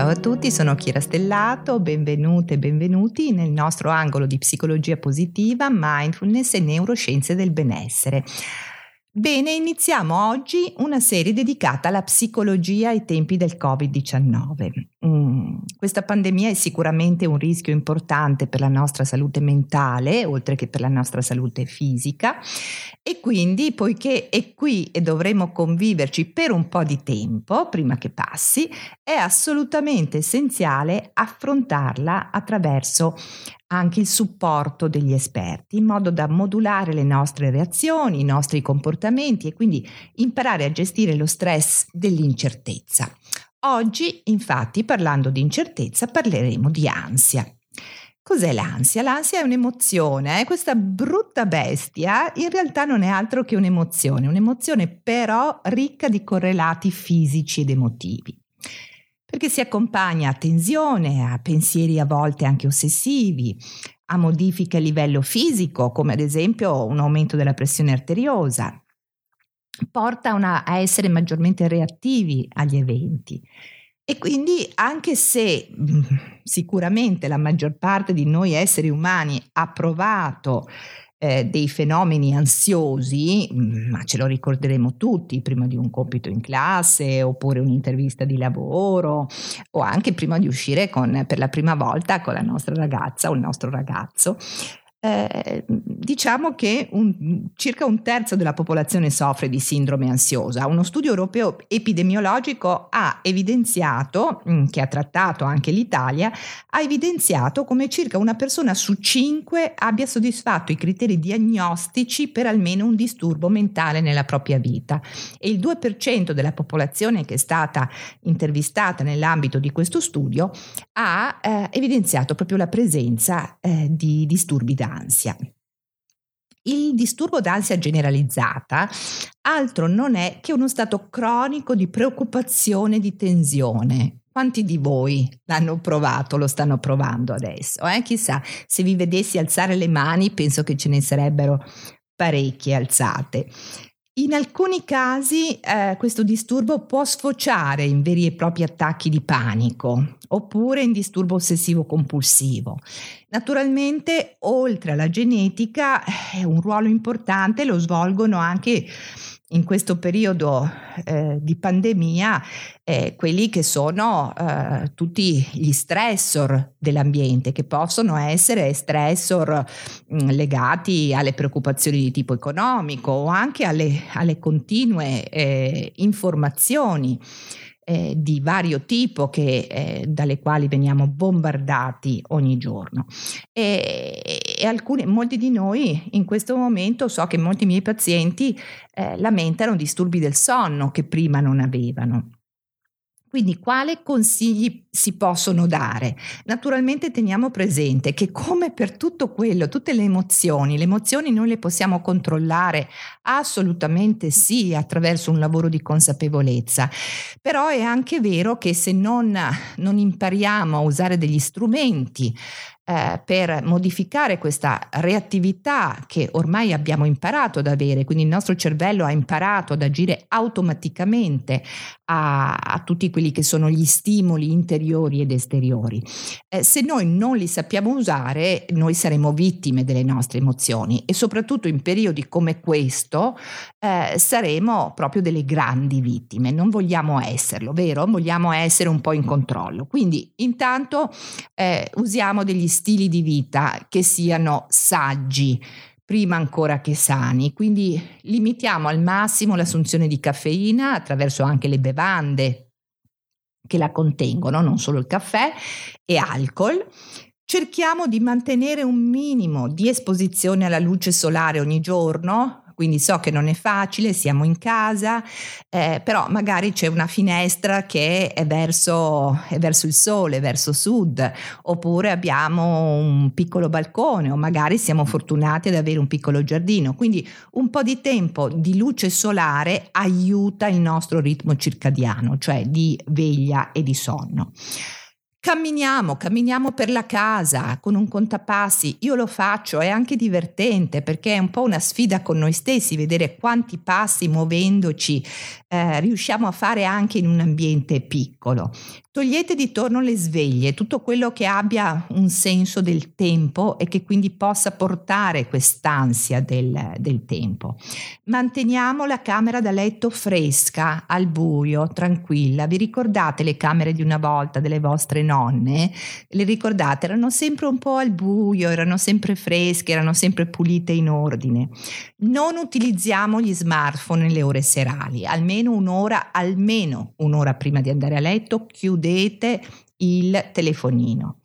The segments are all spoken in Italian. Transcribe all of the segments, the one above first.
Ciao a tutti, sono Chiara Stellato, benvenute e benvenuti nel nostro angolo di psicologia positiva, mindfulness e neuroscienze del benessere. Bene, iniziamo oggi una serie dedicata alla psicologia ai tempi del Covid-19. Mm, questa pandemia è sicuramente un rischio importante per la nostra salute mentale, oltre che per la nostra salute fisica, e quindi, poiché è qui e dovremo conviverci per un po' di tempo, prima che passi, è assolutamente essenziale affrontarla attraverso anche il supporto degli esperti, in modo da modulare le nostre reazioni, i nostri comportamenti e quindi imparare a gestire lo stress dell'incertezza. Oggi, infatti, parlando di incertezza, parleremo di ansia. Cos'è l'ansia? L'ansia è un'emozione, eh? questa brutta bestia in realtà non è altro che un'emozione, un'emozione però ricca di correlati fisici ed emotivi perché si accompagna a tensione, a pensieri a volte anche ossessivi, a modifiche a livello fisico, come ad esempio un aumento della pressione arteriosa, porta una, a essere maggiormente reattivi agli eventi. E quindi anche se sicuramente la maggior parte di noi esseri umani ha provato eh, dei fenomeni ansiosi, ma ce lo ricorderemo tutti, prima di un compito in classe oppure un'intervista di lavoro o anche prima di uscire con, per la prima volta con la nostra ragazza o il nostro ragazzo. Eh, diciamo che un, circa un terzo della popolazione soffre di sindrome ansiosa. Uno studio europeo epidemiologico ha evidenziato, mm, che ha trattato anche l'Italia, ha evidenziato come circa una persona su cinque abbia soddisfatto i criteri diagnostici per almeno un disturbo mentale nella propria vita e il 2% della popolazione che è stata intervistata nell'ambito di questo studio ha eh, evidenziato proprio la presenza eh, di disturbi d'ansia. Il disturbo d'ansia generalizzata altro non è che uno stato cronico di preoccupazione, di tensione. Quanti di voi l'hanno provato, lo stanno provando adesso? Eh? Chissà, se vi vedessi alzare le mani, penso che ce ne sarebbero parecchie alzate. In alcuni casi eh, questo disturbo può sfociare in veri e propri attacchi di panico oppure in disturbo ossessivo compulsivo. Naturalmente, oltre alla genetica, eh, un ruolo importante lo svolgono anche in questo periodo eh, di pandemia eh, quelli che sono eh, tutti gli stressor dell'ambiente, che possono essere stressor mh, mm, legati alle preoccupazioni di tipo economico o anche alle, alle continue eh, informazioni eh, di vario tipo che, eh, dalle quali veniamo bombardati ogni giorno. E, e alcuni, molti di noi in questo momento, so che molti miei pazienti eh, lamentano disturbi del sonno che prima non avevano. Quindi quali consigli si possono dare? Naturalmente teniamo presente che come per tutto quello, tutte le emozioni, le emozioni noi le possiamo controllare assolutamente sì attraverso un lavoro di consapevolezza, però è anche vero che se non, non impariamo a usare degli strumenti eh, per modificare questa reattività che ormai abbiamo imparato ad avere, quindi il nostro cervello ha imparato ad agire automaticamente a, a tutti quelli che sono gli stimoli interiori ed esteriori. Eh, se noi non li sappiamo usare, noi saremo vittime delle nostre emozioni e soprattutto in periodi come questo eh, saremo proprio delle grandi vittime. Non vogliamo esserlo, vero? Vogliamo essere un po' in controllo. Quindi intanto eh, usiamo degli stili di vita che siano saggi, prima ancora che sani. Quindi limitiamo al massimo l'assunzione di caffeina attraverso anche le bevande che la contengono, non solo il caffè e alcol. Cerchiamo di mantenere un minimo di esposizione alla luce solare ogni giorno, quindi so che non è facile, siamo in casa, eh, però magari c'è una finestra che è verso, è verso il sole, verso sud, oppure abbiamo un piccolo balcone o magari siamo fortunati ad avere un piccolo giardino. Quindi un po' di tempo di luce solare aiuta il nostro ritmo circadiano, cioè di veglia e di sonno. Camminiamo, camminiamo per la casa con un contapassi. Io lo faccio, è anche divertente perché è un po' una sfida con noi stessi vedere quanti passi muovendoci eh, riusciamo a fare anche in un ambiente piccolo. Togliete di torno le sveglie, tutto quello che abbia un senso del tempo e che quindi possa portare quest'ansia del, del tempo. Manteniamo la camera da letto fresca, al buio, tranquilla. Vi ricordate le camere di una volta delle vostre nonne? Le ricordate? Erano sempre un po' al buio, erano sempre fresche, erano sempre pulite in ordine. Non utilizziamo gli smartphone nelle ore serali, almeno un'ora, almeno un'ora prima di andare a letto, chiudete il telefonino.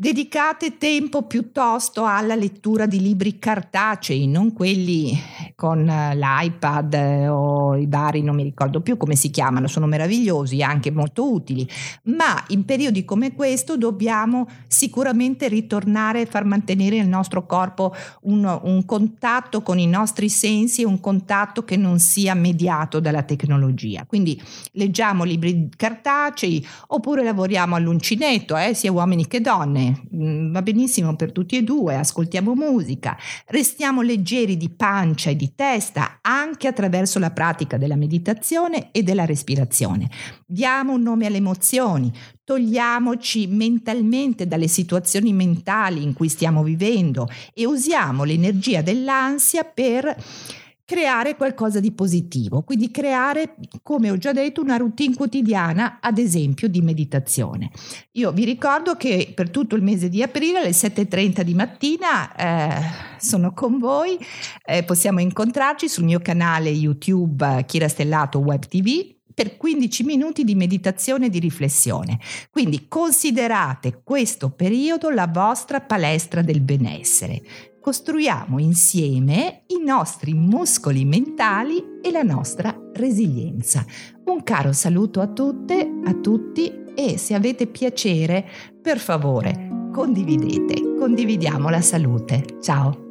Dedicate tempo piuttosto alla lettura di libri cartacei, non quelli con eh, l'iPad eh, o i vari, non mi ricordo più come si chiamano, sono meravigliosi, anche molto utili, ma in periodi come questo dobbiamo sicuramente ritornare e far mantenere nel nostro corpo un, un contatto con i nostri sensi e un contatto che non sia mediato dalla tecnologia. Quindi leggiamo libri cartacei oppure lavoriamo all'uncinetto, eh, sia uomini che donne Mm, va benissimo per tutti e due, ascoltiamo musica, restiamo leggeri di pancia e di testa anche attraverso la pratica della meditazione e della respirazione. Diamo un nome alle emozioni, togliamoci mentalmente dalle situazioni mentali in cui stiamo vivendo e usiamo l'energia dell'ansia per creare qualcosa di positivo, quindi creare, come ho già detto, una routine quotidiana, ad esempio di meditazione. Io vi ricordo che per tutto il mese di aprile alle 7.30 di mattina eh, sono con voi, eh, possiamo incontrarci sul mio canale YouTube Kira Stellato Web TV per 15 minuti di meditazione e di riflessione. Quindi considerate questo periodo la vostra palestra del benessere costruiamo insieme i nostri muscoli mentali e la nostra resilienza. Un caro saluto a tutte, a tutti e se avete piacere, per favore, condividete, condividiamo la salute. Ciao!